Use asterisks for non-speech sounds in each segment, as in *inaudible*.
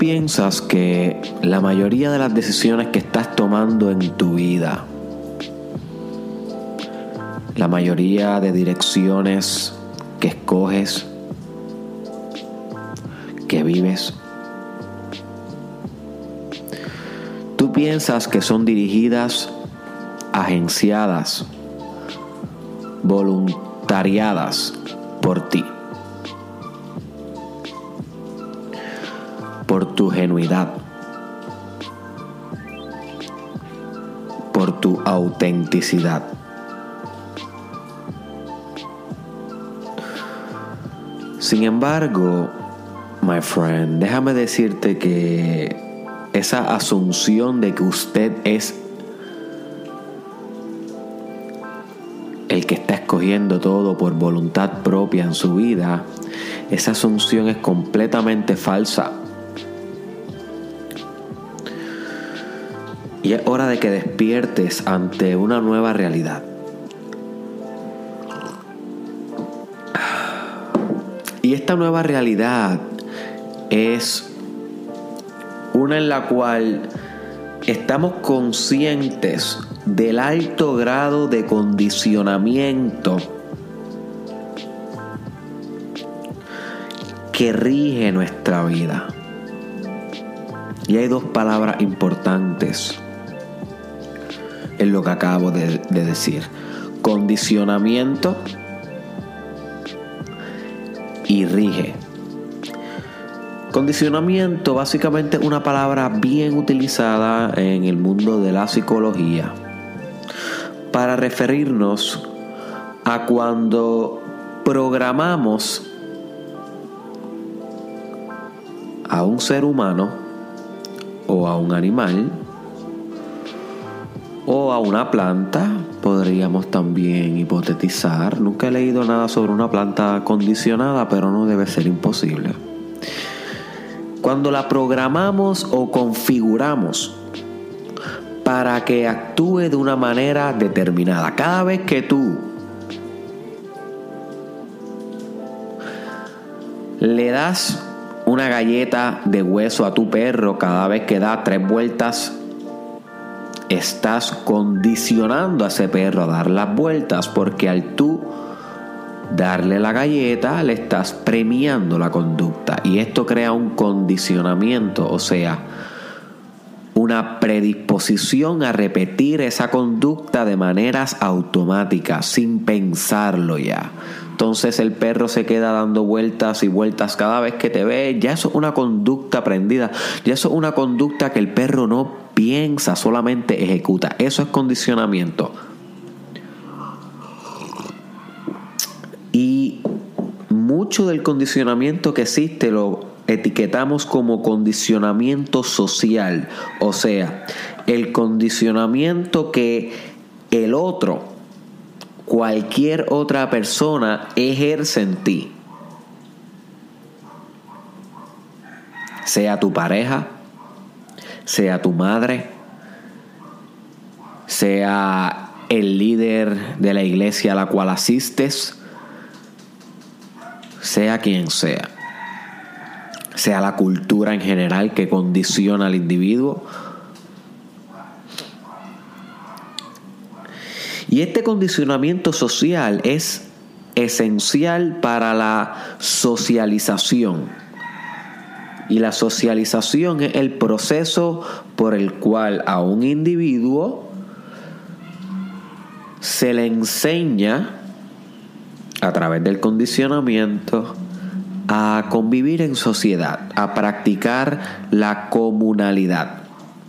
piensas que la mayoría de las decisiones que estás tomando en tu vida, la mayoría de direcciones que escoges, que vives, tú piensas que son dirigidas, agenciadas, voluntariadas por ti. Tu genuidad, por tu autenticidad. Sin embargo, my friend, déjame decirte que esa asunción de que usted es el que está escogiendo todo por voluntad propia en su vida, esa asunción es completamente falsa. Y es hora de que despiertes ante una nueva realidad. Y esta nueva realidad es una en la cual estamos conscientes del alto grado de condicionamiento que rige nuestra vida. Y hay dos palabras importantes en lo que acabo de, decir. Condicionamiento y rige. Condicionamiento básicamente es una palabra bien utilizada en el mundo de la psicología para referirnos a cuando programamos a un ser humano o a un animal o a una planta, podríamos también hipotetizar. Nunca he leído nada sobre una planta condicionada, pero no debe ser imposible. Cuando la programamos o configuramos para que actúe de una manera determinada, cada vez que tú le das una galleta de hueso a tu perro cada vez que da tres vueltas estás condicionando a ese perro a dar las vueltas porque al tú darle la galleta le estás premiando la conducta y esto crea un condicionamiento, o sea, una predisposición a repetir esa conducta de maneras automáticas, sin pensarlo ya. Entonces el perro se queda dando vueltas y vueltas cada vez que te ve. Ya eso es una conducta aprendida. Ya eso es una conducta que el perro no piensa, solamente ejecuta. Eso es condicionamiento. Y mucho del condicionamiento que existe lo etiquetamos como condicionamiento social. O sea, el condicionamiento que el otro, cualquier otra persona ejerce en ti. Sea tu pareja, sea tu madre, sea el líder de la iglesia a la cual asistes, sea quien sea, sea la cultura en general que condiciona al individuo. Y este condicionamiento social es esencial para la socialización y la socialización es el proceso por el cual a un individuo se le enseña a través del condicionamiento a convivir en sociedad, a practicar la comunalidad,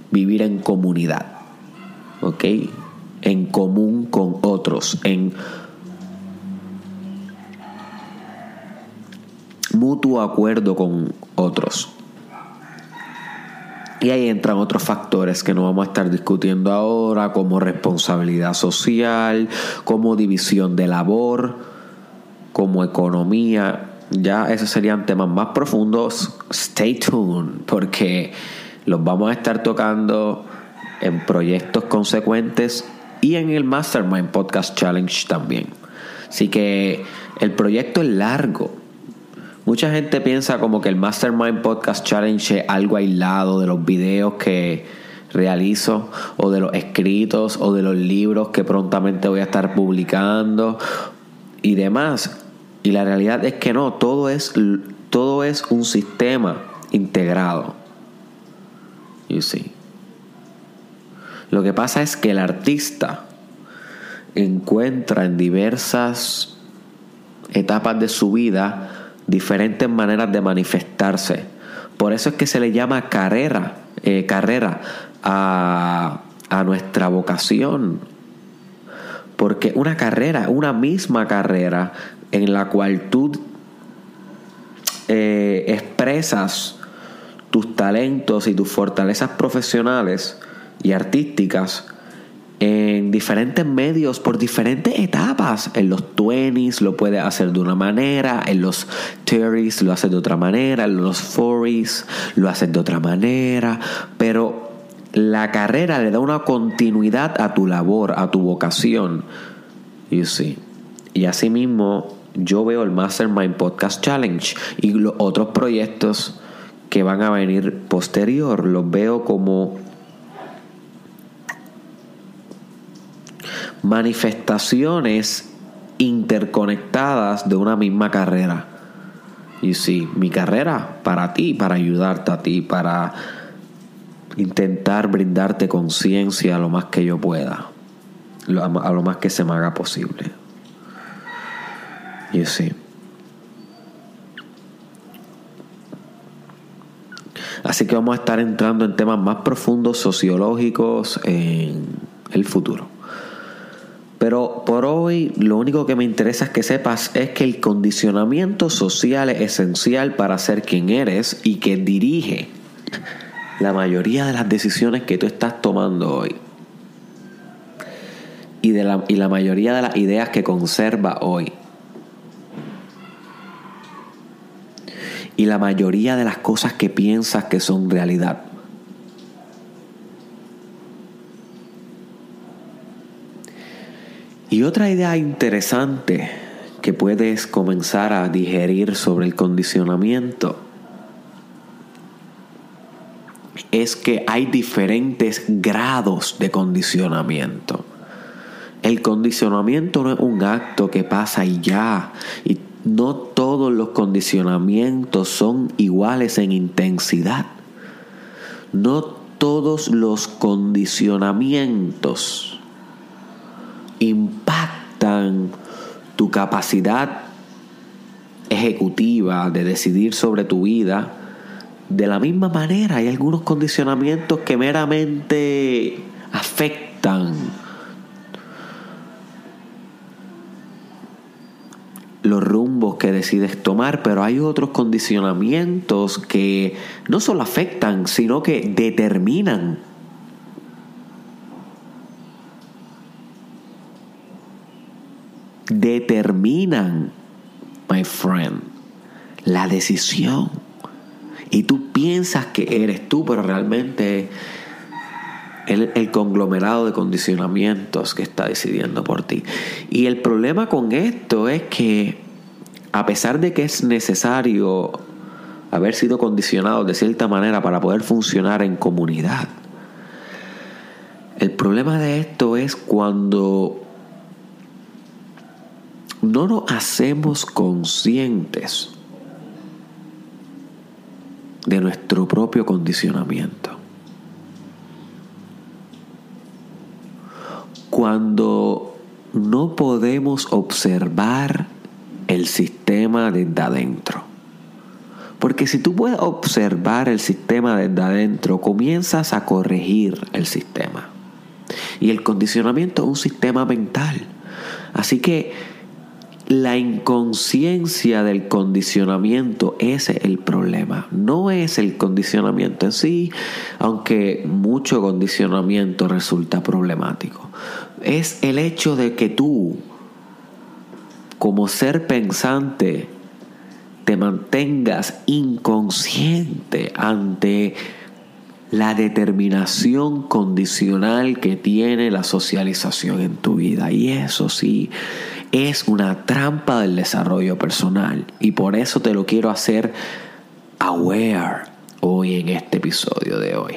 vivir en comunidad, ¿ok? En común con otros, en mutuo acuerdo con otros. Y ahí entran otros factores que no vamos a estar discutiendo ahora, como responsabilidad social, como división de labor, como economía. Ya esos serían temas más profundos. Stay tuned, porque los vamos a estar tocando en proyectos consecuentes y en el Mastermind Podcast Challenge también. Así que el proyecto es largo Mucha gente piensa como que el Mastermind Podcast Challenge es algo aislado de los videos que realizo o de los escritos o de los libros que prontamente voy a estar publicando y demás. Y la realidad es que no, todo es, todo es un sistema integrado. You see. Lo que pasa es que el artista encuentra en diversas etapas de su vida diferentes maneras de manifestarse. Por eso es que se le llama carrera, eh, carrera a, nuestra vocación. Porque una carrera, una misma carrera en la cual tú eh, expresas tus talentos y tus fortalezas profesionales y artísticas en diferentes medios, por diferentes etapas. En los 20s lo puede hacer de una manera, en los 30s lo hace de otra manera, en los 40s lo hace de otra manera, pero la carrera le da una continuidad a tu labor, a tu vocación. You see. Y asimismo, yo veo el Mastermind Podcast Challenge y los otros proyectos que van a venir posterior, los veo como manifestaciones interconectadas de una misma carrera. Y sí, mi carrera para ti, para ayudarte a ti, para intentar brindarte conciencia lo más que yo pueda, a lo más que se me haga posible. Y sí. Así que vamos a estar entrando en temas más profundos sociológicos en el futuro. Pero por hoy lo único que me interesa es que sepas es que el condicionamiento social es esencial para ser quien eres y que dirige la mayoría de las decisiones que tú estás tomando hoy. Y, de la, y la mayoría de las ideas que conserva hoy. Y la mayoría de las cosas que piensas que son realidad. Y otra idea interesante que puedes comenzar a digerir sobre el condicionamiento es que hay diferentes grados de condicionamiento. El condicionamiento no es un acto que pasa y ya. Y no todos los condicionamientos son iguales en intensidad. No todos los condicionamientos impactan tu capacidad ejecutiva de decidir sobre tu vida, de la misma manera. Hay algunos condicionamientos que meramente afectan los rumbos que decides tomar, pero hay otros condicionamientos que no solo afectan, sino que determinan determinan, my friend, la decisión. Y tú piensas que eres tú, pero realmente el, el conglomerado de condicionamientos que está decidiendo por ti. Y el problema con esto es que, a pesar de que es necesario haber sido condicionado de cierta manera para poder funcionar en comunidad, el problema de esto es cuando no nos hacemos conscientes de nuestro propio condicionamiento. Cuando no podemos observar el sistema desde adentro. Porque si tú puedes observar el sistema desde adentro, comienzas a corregir el sistema. Y el condicionamiento es un sistema mental. Así que la inconsciencia del condicionamiento, es el problema. No es el condicionamiento en sí, aunque mucho condicionamiento resulta problemático. Es el hecho de que tú, como ser pensante, te mantengas inconsciente ante la determinación condicional que tiene la socialización en tu vida. Y eso sí es una trampa del desarrollo personal y por eso te lo quiero hacer aware hoy en este episodio de hoy.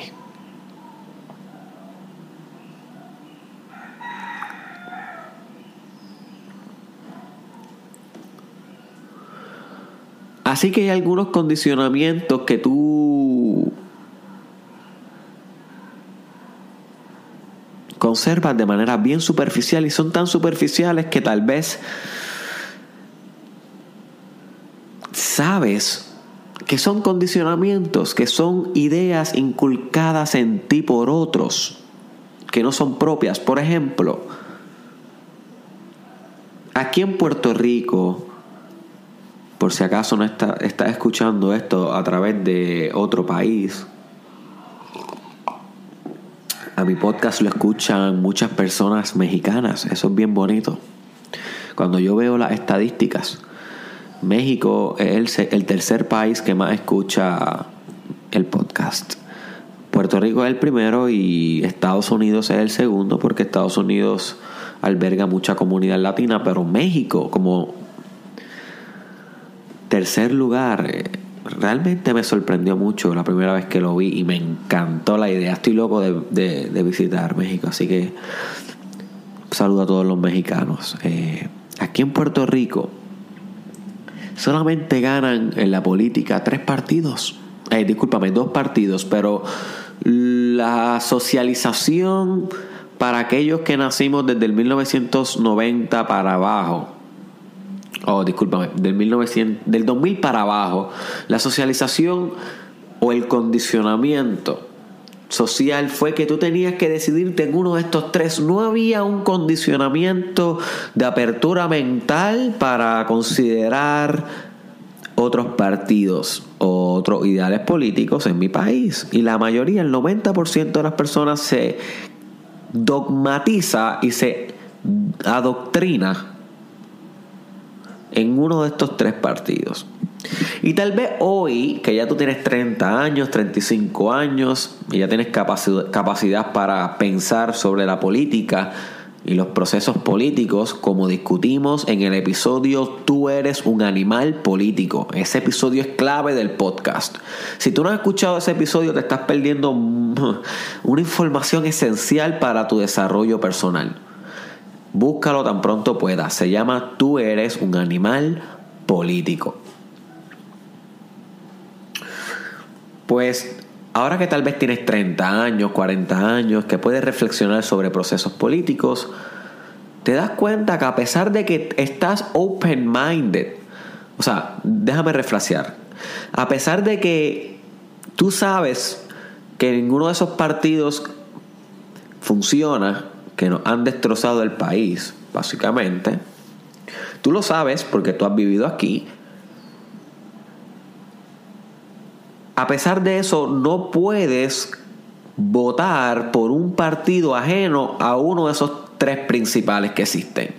Así que hay algunos condicionamientos que tú conservas de manera bien superficial y son tan superficiales que tal vez sabes que son condicionamientos, que son ideas inculcadas en ti por otros, que no son propias. Por ejemplo, aquí en Puerto Rico, por si acaso no está, está escuchando esto a través de otro país, mi podcast lo escuchan muchas personas mexicanas, eso es bien bonito. Cuando yo veo las estadísticas, México es el, el tercer país que más escucha el podcast. Puerto Rico es el primero y Estados Unidos es el segundo porque Estados Unidos alberga mucha comunidad latina, pero México como tercer lugar eh, realmente me sorprendió mucho la primera vez que lo vi y me encantó la idea. Estoy loco de, visitar México, así que saludo a todos los mexicanos. Eh, aquí en Puerto Rico solamente ganan en la política tres partidos. Eh, discúlpame, dos partidos, pero la socialización para aquellos que nacimos desde el 1990 para abajo oh, discúlpame, del, 1900, del 2000 para abajo, la socialización o el condicionamiento social fue que tú tenías que decidirte en uno de estos tres. No había un condicionamiento de apertura mental para considerar otros partidos o otros ideales políticos en mi país. Y la mayoría, el 90% de las personas se dogmatiza y se adoctrina en uno de estos tres partidos. Y tal vez hoy, que ya tú tienes 30 años, 35 años, y ya tienes capacidad para pensar sobre la política y los procesos políticos, como discutimos en el episodio Tú eres un animal político. Ese episodio es clave del podcast. Si tú no has escuchado ese episodio, te estás perdiendo *laughs* una información esencial para tu desarrollo personal. Búscalo tan pronto puedas. Se llama Tú eres un animal político. Pues ahora que tal vez tienes 30 años, 40 años, que puedes reflexionar sobre procesos políticos, te das cuenta que a pesar de que estás open-minded, o sea, déjame refrasear, a pesar de que tú sabes que ninguno de esos partidos funciona, que nos han destrozado el país, básicamente. Tú lo sabes porque tú has vivido aquí. A pesar de eso, no puedes votar por un partido ajeno a uno de esos tres principales que existen.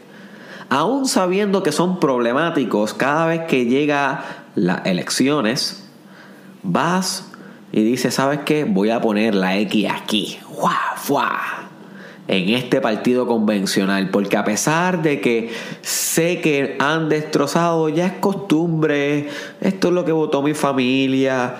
Aún sabiendo que son problemáticos cada vez que llega las elecciones, vas y dices, ¿sabes qué? Voy a poner la X aquí. ¡Guau! ¡Fua! En este partido convencional, porque a pesar de que sé que han destrozado, ya es costumbre, esto es lo que votó mi familia,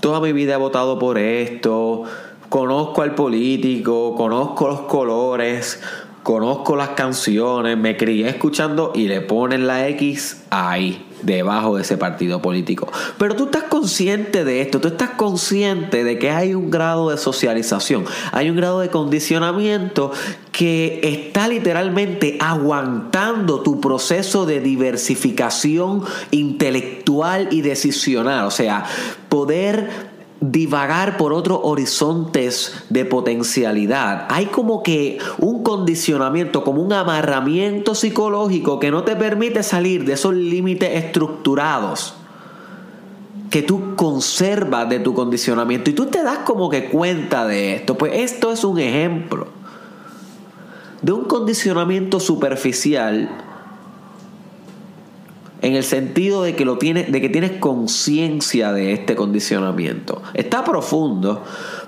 toda mi vida he votado por esto, conozco al político, conozco los colores, conozco las canciones, me crié escuchando y le ponen la X ahí debajo de ese partido político. Pero tú estás consciente de esto, tú estás consciente de que hay un grado de socialización, hay un grado de condicionamiento que está literalmente aguantando tu proceso de diversificación intelectual y decisional, o sea, poder divagar por otros horizontes de potencialidad. Hay como que un condicionamiento, como un amarramiento psicológico que no te permite salir de esos límites estructurados que tú conservas de tu condicionamiento y tú te das como que cuenta de esto. Pues esto es un ejemplo de un condicionamiento superficial en el sentido de que lo tienes, de que tienes conciencia de este condicionamiento. Está profundo,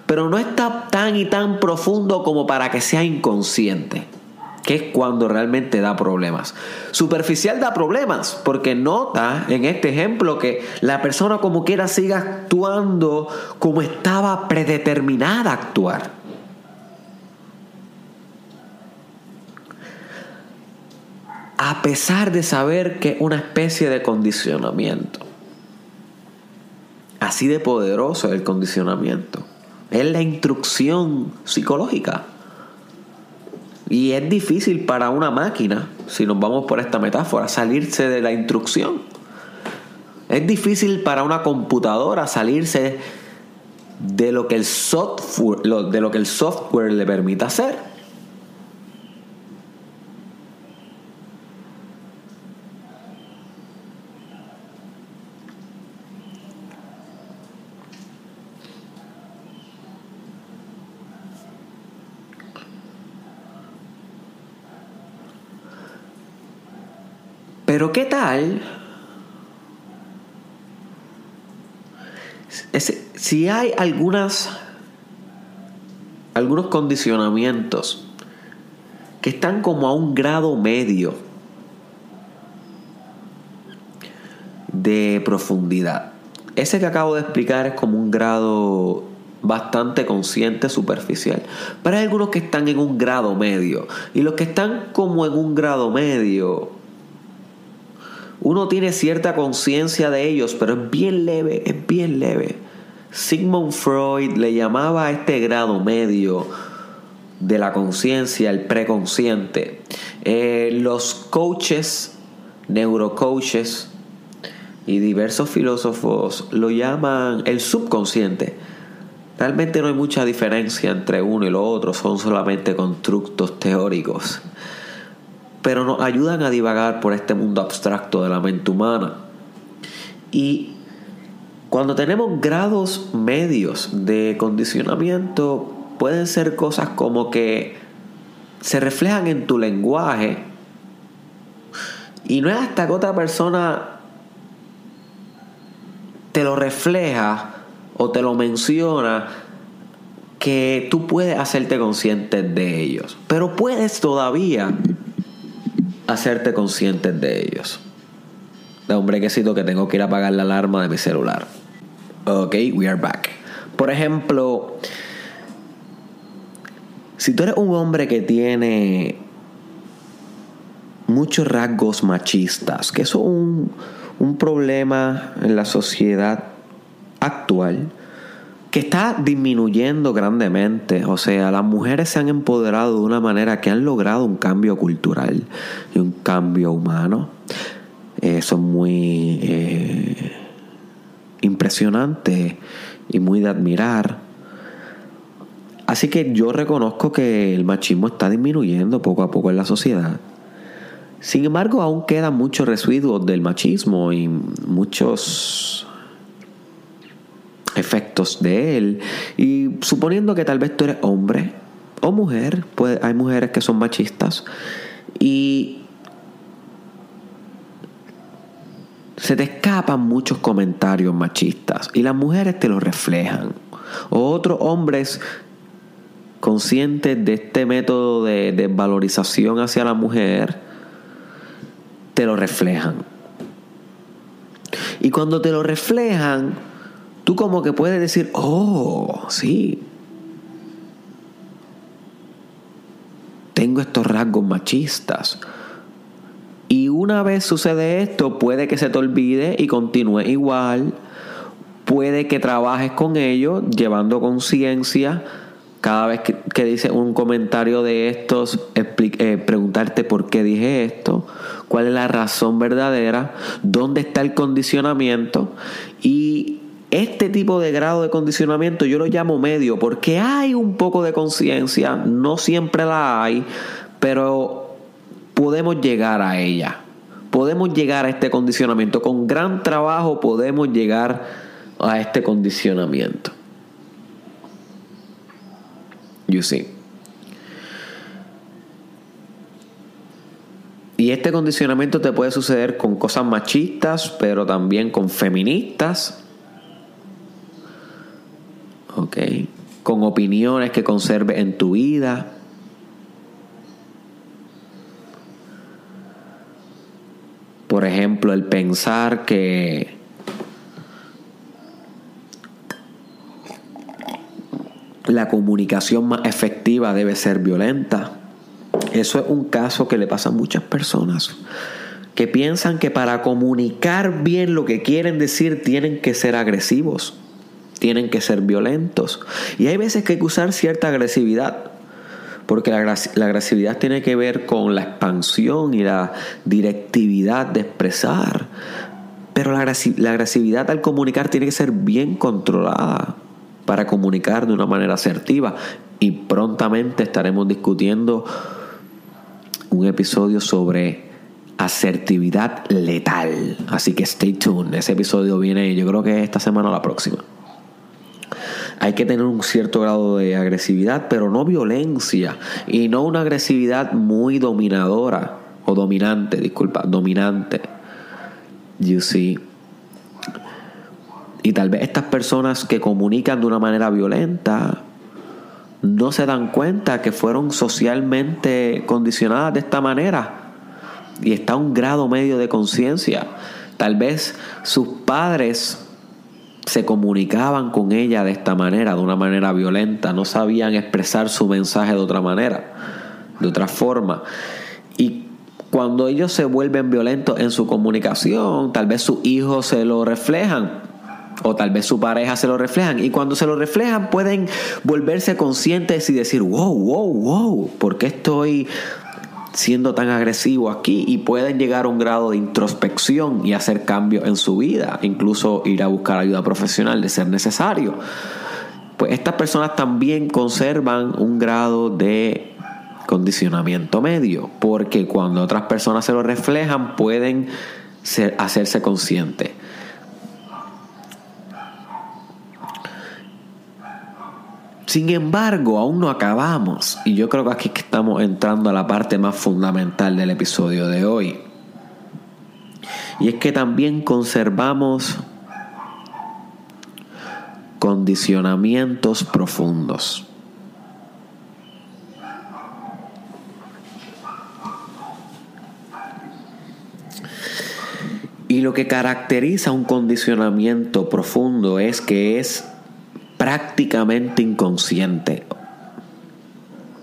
pero no está tan y tan profundo como para que sea inconsciente. que es cuando realmente da problemas. Superficial da problemas porque nota en este ejemplo que la persona como quiera siga actuando como estaba predeterminada a actuar. A pesar de saber que es una especie de condicionamiento. Así de poderoso es el condicionamiento. Es la instrucción psicológica. Y es difícil para una máquina, si nos vamos por esta metáfora, salirse de la instrucción. Es difícil para una computadora salirse de lo que el software, de lo que el software le permita hacer. Pero ¿qué tal? si hay algunos condicionamientos que están como a un grado medio de profundidad. Ese que acabo de explicar es como un grado bastante consciente, superficial. Pero hay algunos que están en un grado medio. Y los que están como en un grado medio uno tiene cierta conciencia de ellos, pero es bien leve, es bien leve. Sigmund Freud le llamaba a este grado medio de la conciencia el preconsciente. Eh, los coaches, neurocoaches y diversos filósofos lo llaman el subconsciente. Realmente no hay mucha diferencia entre uno y lo otro, son solamente constructos teóricos pero nos ayudan a divagar por este mundo abstracto de la mente humana. Y cuando tenemos grados medios de condicionamiento, pueden ser cosas como que se reflejan en tu lenguaje y no es hasta que otra persona te lo refleja o te lo menciona que tú puedes hacerte consciente de ellos. Pero puedes todavía hacerte conscientes de ellos. De un brequecito que tengo que ir a apagar la alarma de mi celular. Ok, we are back. Por ejemplo, si tú eres un hombre que tiene muchos rasgos machistas, que eso es un problema en la sociedad actual, que está disminuyendo grandemente. O sea, las mujeres se han empoderado de una manera que han logrado un cambio cultural y un cambio humano. Eso es muy eh, impresionante y muy de admirar. Así que yo reconozco que el machismo está disminuyendo poco a poco en la sociedad. Sin embargo, aún quedan muchos residuos del machismo y muchos efectos de él. Y suponiendo que tal vez tú eres hombre o mujer, hay mujeres que son machistas y se te escapan muchos comentarios machistas y las mujeres te lo reflejan. O otros hombres conscientes de este método de desvalorización hacia la mujer, te lo reflejan. Y cuando te lo reflejan, tú como que puedes decir, oh, sí, tengo estos rasgos machistas. Y una vez sucede esto, puede que se te olvide y continúe igual. Puede que trabajes con ello, llevando conciencia. Cada vez que, que un comentario de estos, eh, preguntarte por qué dije esto, cuál es la razón verdadera, dónde está el condicionamiento y este tipo de grado de condicionamiento yo lo llamo medio porque hay un poco de conciencia, no siempre la hay, pero podemos llegar a ella. Podemos llegar a este condicionamiento. Con gran trabajo podemos llegar a este condicionamiento. You see. Y este condicionamiento te puede suceder con cosas machistas, pero también con feministas, ¿ok? Con opiniones que conserve en tu vida. Por ejemplo, el pensar que la comunicación más efectiva debe ser violenta. Eso es un caso que le pasa a muchas personas que piensan que para comunicar bien lo que quieren decir tienen que ser agresivos tienen que ser violentos. Y hay veces que hay que usar cierta agresividad, porque la, agresividad tiene que ver con la expansión y la directividad de expresar. Pero la, la agresividad al comunicar tiene que ser bien controlada para comunicar de una manera asertiva. Y prontamente estaremos discutiendo un episodio sobre asertividad letal. Así que stay tuned. Ese episodio viene, yo creo que esta semana o la próxima. Hay que tener un cierto grado de agresividad, pero no violencia. Y no una agresividad muy dominadora. O dominante, disculpa, dominante. You see. Y tal vez estas personas que comunican de una manera violenta no se dan cuenta que fueron socialmente condicionadas de esta manera y está un grado medio de conciencia. Tal vez sus padres se comunicaban con ella de esta manera, de una manera violenta, no sabían expresar su mensaje de otra manera, de otra forma. Y cuando ellos se vuelven violentos en su comunicación, tal vez sus hijos se lo reflejan o tal vez su pareja se lo reflejan. Y cuando se lo reflejan pueden volverse conscientes y decir, wow, wow, wow, ¿por qué estoy siendo tan agresivo aquí? Y pueden llegar a un grado de introspección y hacer cambios en su vida, incluso ir a buscar ayuda profesional de ser necesario. Pues estas personas también conservan un grado de condicionamiento medio, porque cuando otras personas se lo reflejan pueden hacerse conscientes. Sin embargo, aún no acabamos y yo creo que aquí estamos entrando a la parte más fundamental del episodio de hoy. Y es que también conservamos condicionamientos profundos. Y lo que caracteriza un condicionamiento profundo es que es prácticamente inconsciente.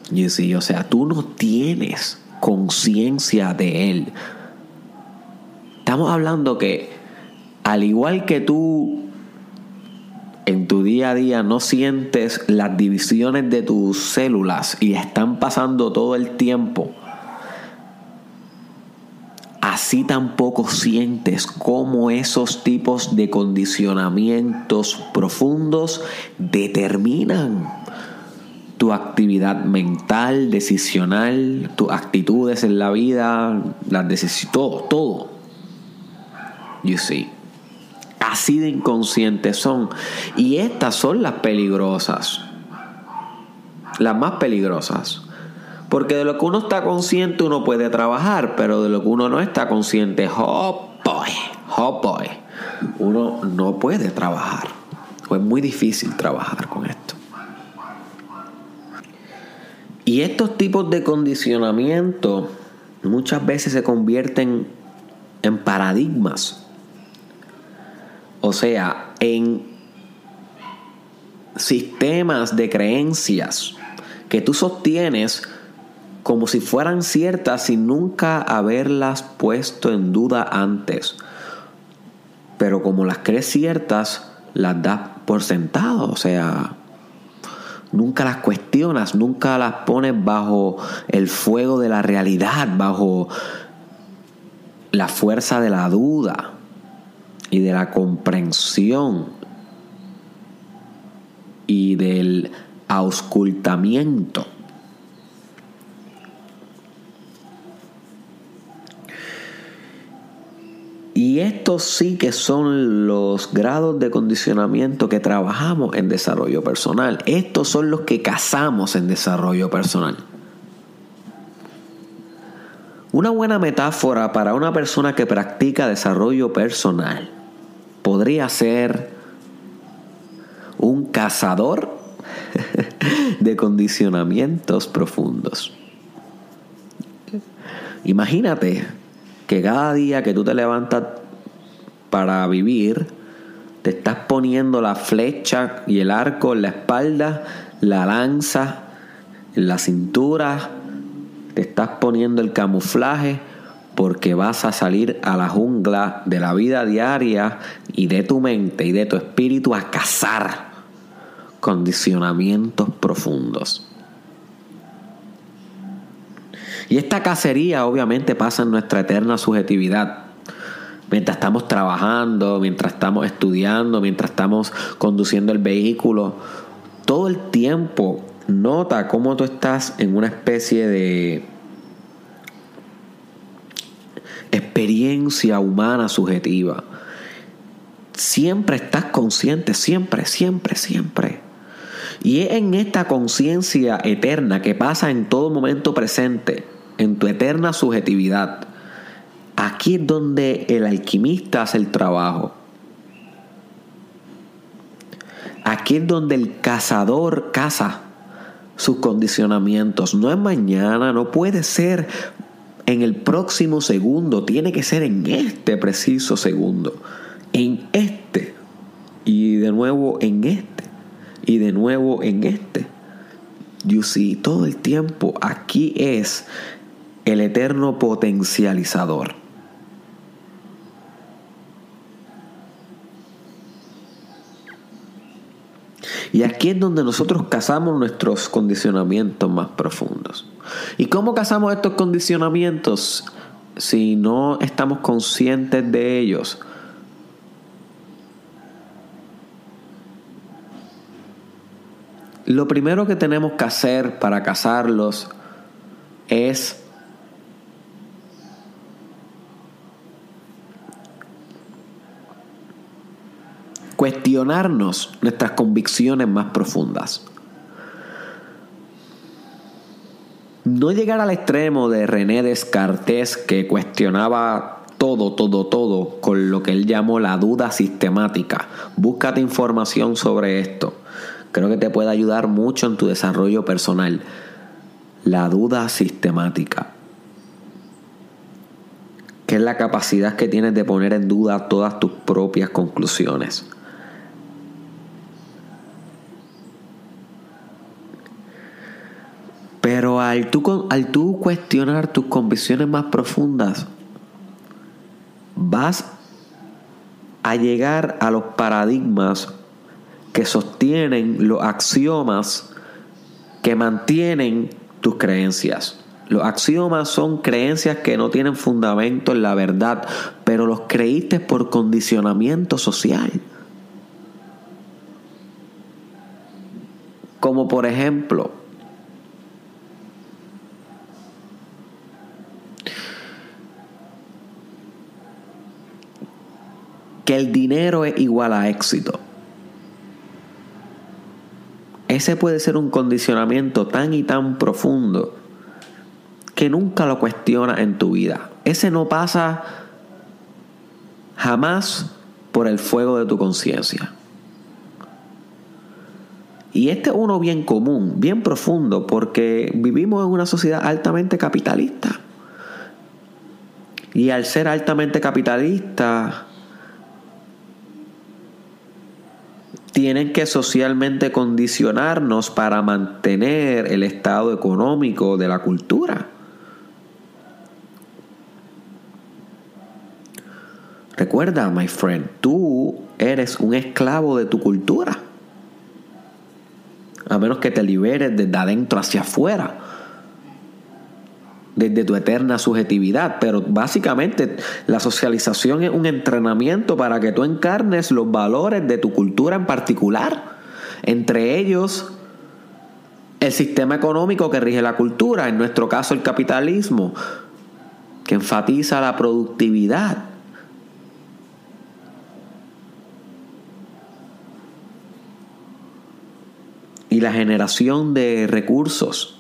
Y sí, o sea, tú no tienes conciencia de él. Estamos hablando que al igual que tú en tu día a día no sientes las divisiones de tus células y están pasando todo el tiempo, así tampoco sientes cómo esos tipos de condicionamientos profundos determinan tu actividad mental, decisional, tus actitudes en la vida, las decisiones, todo, todo. You see. Así de inconscientes son. Y estas son las peligrosas. Las más peligrosas. Porque de lo que uno está consciente uno puede trabajar, pero de lo que uno no está consciente, oh boy, oh boy, uno no puede trabajar. O es muy difícil trabajar con esto. Y estos tipos de condicionamiento muchas veces se convierten en paradigmas. O sea, en sistemas de creencias que tú sostienes como si fueran ciertas sin nunca haberlas puesto en duda antes. Pero como las crees ciertas, las das por sentado, o sea, nunca las cuestionas, nunca las pones bajo el fuego de la realidad, bajo la fuerza de la duda y de la comprensión y del auscultamiento. Y estos sí que son los grados de condicionamiento que trabajamos en desarrollo personal. Estos son los que cazamos en desarrollo personal. Una buena metáfora para una persona que practica desarrollo personal podría ser un cazador *laughs* de condicionamientos profundos. Imagínate que cada día que tú te levantas para vivir, te estás poniendo la flecha y el arco en la espalda, la lanza en la cintura, te estás poniendo el camuflaje porque vas a salir a la jungla de la vida diaria y de tu mente y de tu espíritu a cazar condicionamientos profundos. Y esta cacería obviamente pasa en nuestra eterna subjetividad. Mientras estamos trabajando, mientras estamos estudiando, mientras estamos conduciendo el vehículo, todo el tiempo nota cómo tú estás en una especie de experiencia humana subjetiva. Siempre estás consciente, siempre, siempre, siempre. Y es en esta conciencia eterna que pasa en todo momento presente en tu eterna subjetividad, aquí es donde el alquimista hace el trabajo. Aquí es donde el cazador caza sus condicionamientos. No es mañana, no puede ser en el próximo segundo, tiene que ser en este preciso segundo. En este. Y de nuevo en este. Y de nuevo en este. You see, todo el tiempo aquí es el eterno potencializador. Y aquí es donde nosotros cazamos nuestros condicionamientos más profundos. ¿Y cómo cazamos estos condicionamientos si no estamos conscientes de ellos? Lo primero que tenemos que hacer para cazarlos es cuestionarnos nuestras convicciones más profundas. No llegar al extremo de René Descartes que cuestionaba todo, todo, todo con lo que él llamó la duda sistemática. Búscate información sobre esto. Creo que te puede ayudar mucho en tu desarrollo personal. La duda sistemática. Que es la capacidad que tienes de poner en duda todas tus propias conclusiones. Pero al tú, al tú cuestionar tus convicciones más profundas, vas a llegar a los paradigmas que sostienen los axiomas que mantienen tus creencias. Los axiomas son creencias que no tienen fundamento en la verdad, pero los creíste por condicionamiento social. Como por ejemplo, que el dinero es igual a éxito. Ese puede ser un condicionamiento tan y tan profundo que nunca lo cuestionas en tu vida. Ese no pasa jamás por el fuego de tu conciencia. Y este es uno bien común, bien profundo, porque vivimos en una sociedad altamente capitalista. Y al ser altamente capitalista, tienen que socialmente condicionarnos para mantener el estado económico de la cultura. Recuerda, my friend, tú eres un esclavo de tu cultura. A menos que te liberes desde adentro hacia afuera desde tu eterna subjetividad, pero básicamente la socialización es un entrenamiento para que tú encarnes los valores de tu cultura en particular, entre ellos el sistema económico que rige la cultura, en nuestro caso el capitalismo, que enfatiza la productividad. Y la generación de recursos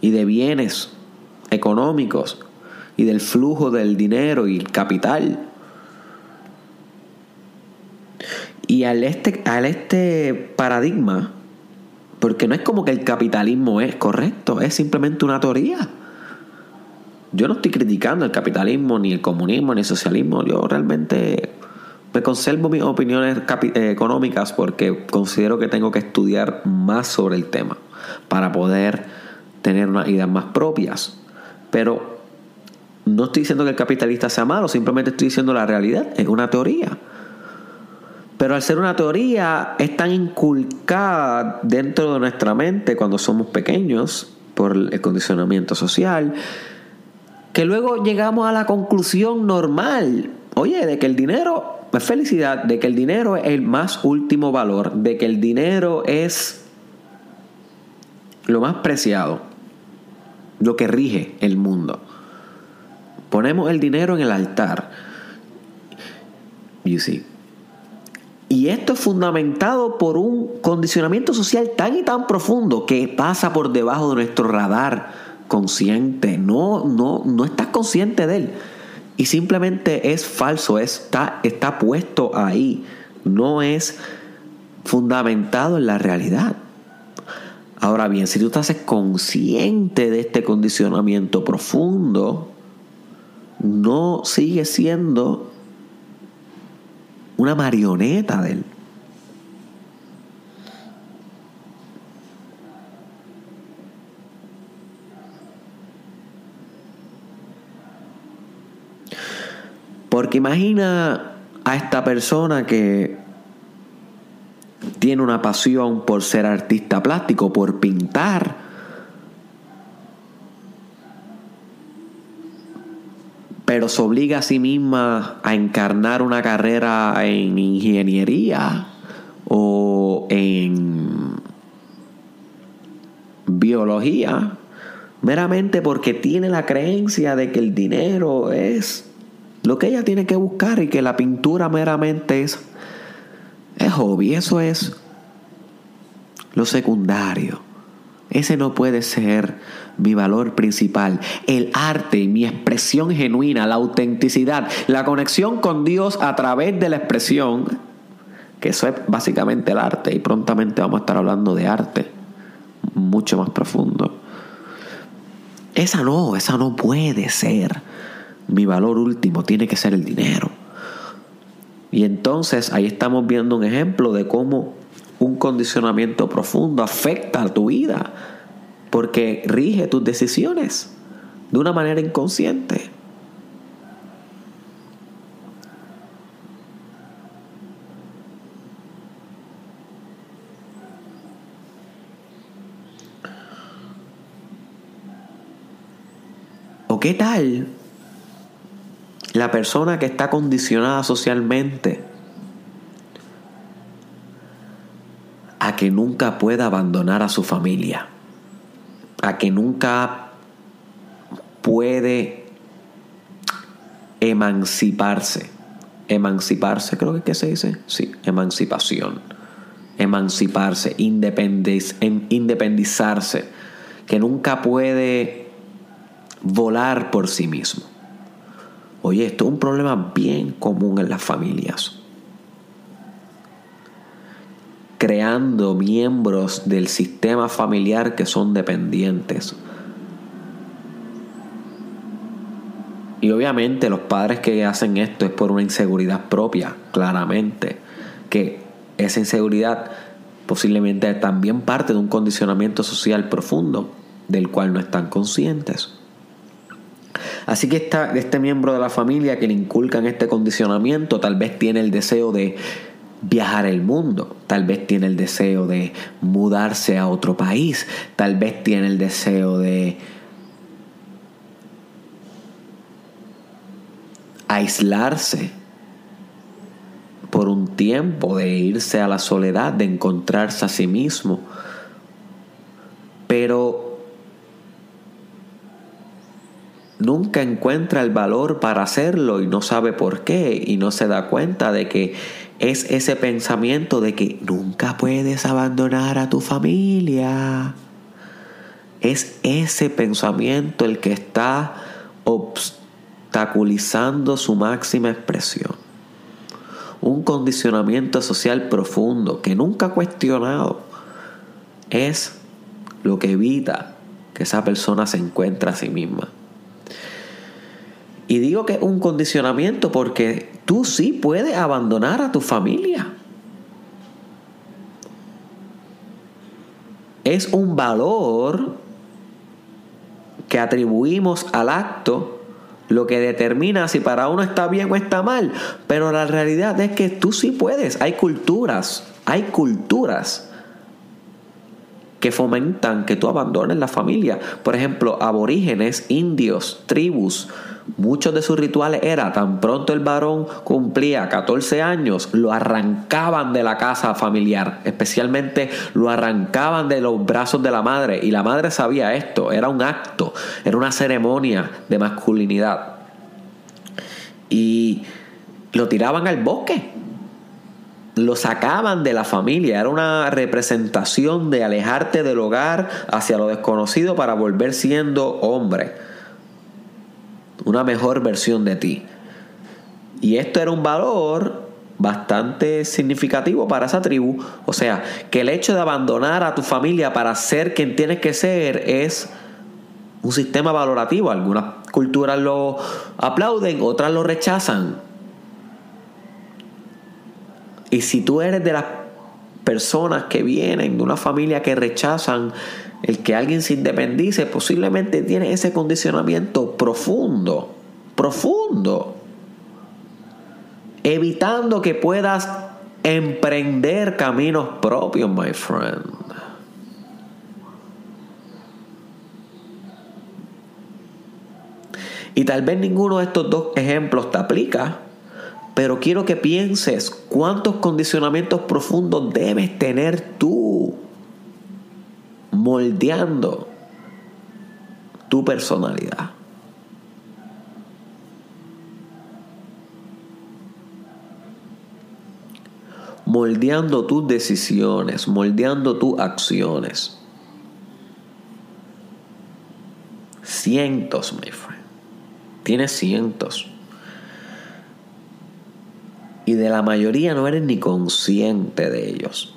y de bienes económicos y del flujo del dinero y el capital. Y al este, al este paradigma, porque no es como que el capitalismo es correcto, es simplemente una teoría. yo no estoy criticando el capitalismo, ni el comunismo, ni el socialismo. Yo realmente me conservo mis opiniones eh, económicas porque considero que tengo que estudiar más sobre el tema para poder tener unas ideas más propias. Pero no estoy diciendo que el capitalista sea malo, simplemente estoy diciendo la realidad, es una teoría. Pero al ser una teoría es tan inculcada dentro de nuestra mente cuando somos pequeños por el condicionamiento social, que luego llegamos a la conclusión normal, oye, de que el dinero es felicidad, de que el dinero es el más último valor, de que el dinero es lo más preciado, lo que rige el mundo. Ponemos el dinero en el altar. You see. Y esto es fundamentado por un condicionamiento social tan y tan profundo que pasa por debajo de nuestro radar consciente. No, no, no estás consciente de él. Y simplemente es falso, está, está puesto ahí. No es fundamentado en la realidad. Ahora bien, si tú estás consciente de este condicionamiento profundo, no sigue siendo una marioneta de él. Porque imagina a esta persona que tiene una pasión por ser artista plástico, por pintar, pero se obliga a sí misma a encarnar una carrera en ingeniería o en biología, meramente porque tiene la creencia de que el dinero es lo que ella tiene que buscar y que la pintura meramente es, es hobby, eso es lo secundario. Ese no puede ser mi valor principal. El arte, mi expresión genuina, la autenticidad, la conexión con Dios a través de la expresión, que eso es básicamente el arte. Y prontamente vamos a estar hablando de arte mucho más profundo. Esa no, esa no puede ser. Mi valor último tiene que ser el dinero. Y entonces ahí estamos viendo un ejemplo de cómo un condicionamiento profundo afecta a tu vida, porque rige tus decisiones de una manera inconsciente. ¿O qué tal la persona que está condicionada socialmente a que nunca pueda abandonar a su familia, a que nunca puede emanciparse. Emanciparse, creo que ¿qué se dice? Sí, emancipación. Emanciparse, independiz, independizarse, que nunca puede volar por sí mismo. Oye, esto es un problema bien común en las familias. Creando miembros del sistema familiar que son dependientes. Y obviamente los padres que hacen esto es por una inseguridad propia, claramente. Que esa inseguridad posiblemente también parte de un condicionamiento social profundo del cual no están conscientes. Así que esta, este miembro de la familia que le inculcan este condicionamiento tal vez tiene el deseo de viajar el mundo, tal vez tiene el deseo de mudarse a otro país, tal vez tiene el deseo de aislarse por un tiempo, de irse a la soledad, de encontrarse a sí mismo. Pero nunca encuentra el valor para hacerlo y no sabe por qué y no se da cuenta de que es ese pensamiento de que nunca puedes abandonar a tu familia. Es ese pensamiento el que está obstaculizando su máxima expresión. Un condicionamiento social profundo que nunca ha cuestionado es lo que evita que esa persona se encuentre a sí misma. Y digo que es un condicionamiento porque tú sí puedes abandonar a tu familia. Es un valor que atribuimos al acto lo que determina si para uno está bien o está mal. Pero la realidad es que tú sí puedes. Hay culturas, hay culturas que fomentan que tú abandones la familia. Por ejemplo, aborígenes, indios, tribus, muchos de sus rituales era tan pronto el varón cumplía 14 años, lo arrancaban de la casa familiar, especialmente lo arrancaban de los brazos de la madre y la madre sabía esto, era un acto, era una ceremonia de masculinidad. Y lo tiraban al bosque lo sacaban de la familia, era una representación de alejarte del hogar hacia lo desconocido para volver siendo hombre, una mejor versión de ti. Y esto era un valor bastante significativo para esa tribu, o sea, que el hecho de abandonar a tu familia para ser quien tienes que ser es un sistema valorativo, algunas culturas lo aplauden, otras lo rechazan y si tú eres de las personas que vienen de una familia que rechazan el que alguien se independice, posiblemente tiene ese condicionamiento profundo, profundo, evitando que puedas emprender caminos propios, my friend. Y tal vez ninguno de estos dos ejemplos te aplica, pero quiero que pienses cuántos condicionamientos profundos debes tener tú moldeando tu personalidad. moldeando tus decisiones, moldeando tus acciones. Cientos, my friend. Tienes cientos y de la mayoría no eres ni consciente de ellos.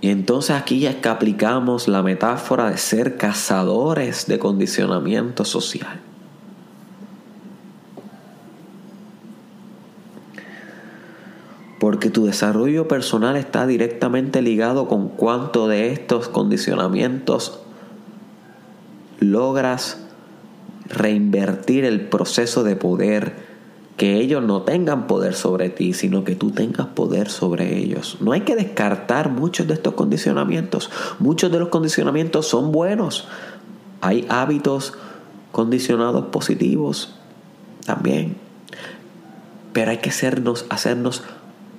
Y entonces aquí es que aplicamos la metáfora de ser cazadores de condicionamiento social. Porque tu desarrollo personal está directamente ligado con cuánto de estos condicionamientos logras reinvertir el proceso de poder, que ellos no tengan poder sobre ti, sino que tú tengas poder sobre ellos. No hay que descartar muchos de estos condicionamientos. Muchos de los condicionamientos son buenos. Hay hábitos condicionados positivos también. Pero hay que hacernos, hacernos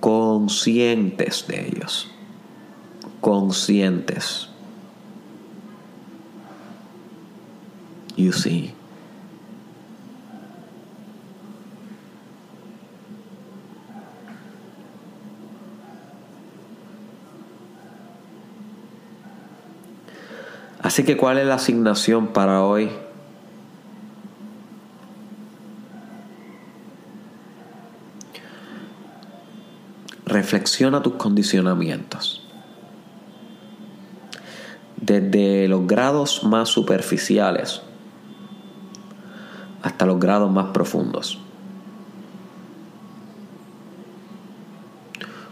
conscientes de ellos. Conscientes. You see. Así que, ¿cuál es la asignación para hoy? Reflexiona tus condicionamientos. Desde los grados más superficiales hasta los grados más profundos.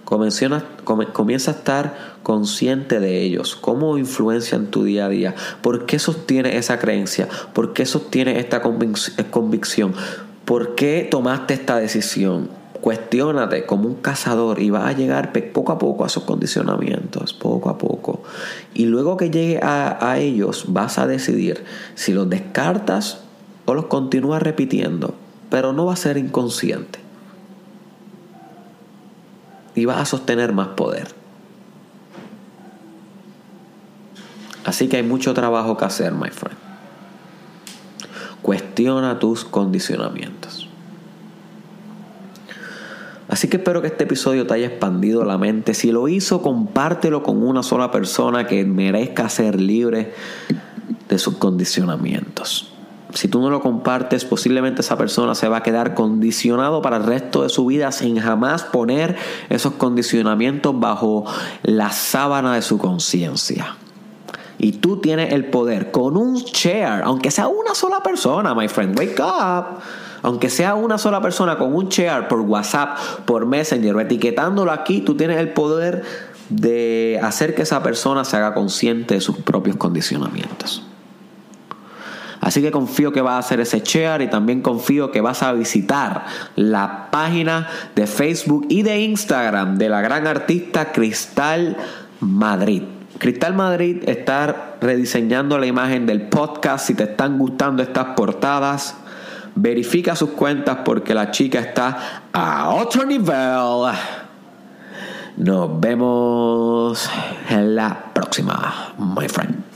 Comienza a estar consciente de ellos, cómo influencian tu día a día, por qué sostiene esa creencia, por qué sostiene esta convicción, por qué tomaste esta decisión, Cuestiónate como un cazador y vas a llegar poco a poco a esos condicionamientos, poco a poco. Y luego que llegue a, ellos vas a decidir si los descartas o los continúas repitiendo, pero no va a ser inconsciente. Y vas a sostener más poder. Así que hay mucho trabajo que hacer, my friend. Cuestiona tus condicionamientos. Así que espero que este episodio te haya expandido la mente. Si lo hizo, compártelo con una sola persona que merezca ser libre de sus condicionamientos. si tú no lo compartes, posiblemente esa persona se va a quedar condicionado para el resto de su vida sin jamás poner esos condicionamientos bajo la sábana de su conciencia. Y tú tienes el poder con un share, aunque sea una sola persona, my friend, wake up. Aunque sea una sola persona con un share por WhatsApp, por Messenger etiquetándolo aquí, tú tienes el poder de hacer que esa persona se haga consciente de sus propios condicionamientos. Así que confío que vas a hacer ese share y también confío que vas a visitar la página de Facebook y de Instagram de la gran artista Cristal Madrid. Cristal Madrid está rediseñando la imagen del podcast. Si te están gustando estas portadas, verifica sus cuentas porque la chica está a otro nivel. Nos vemos en la próxima, my friend.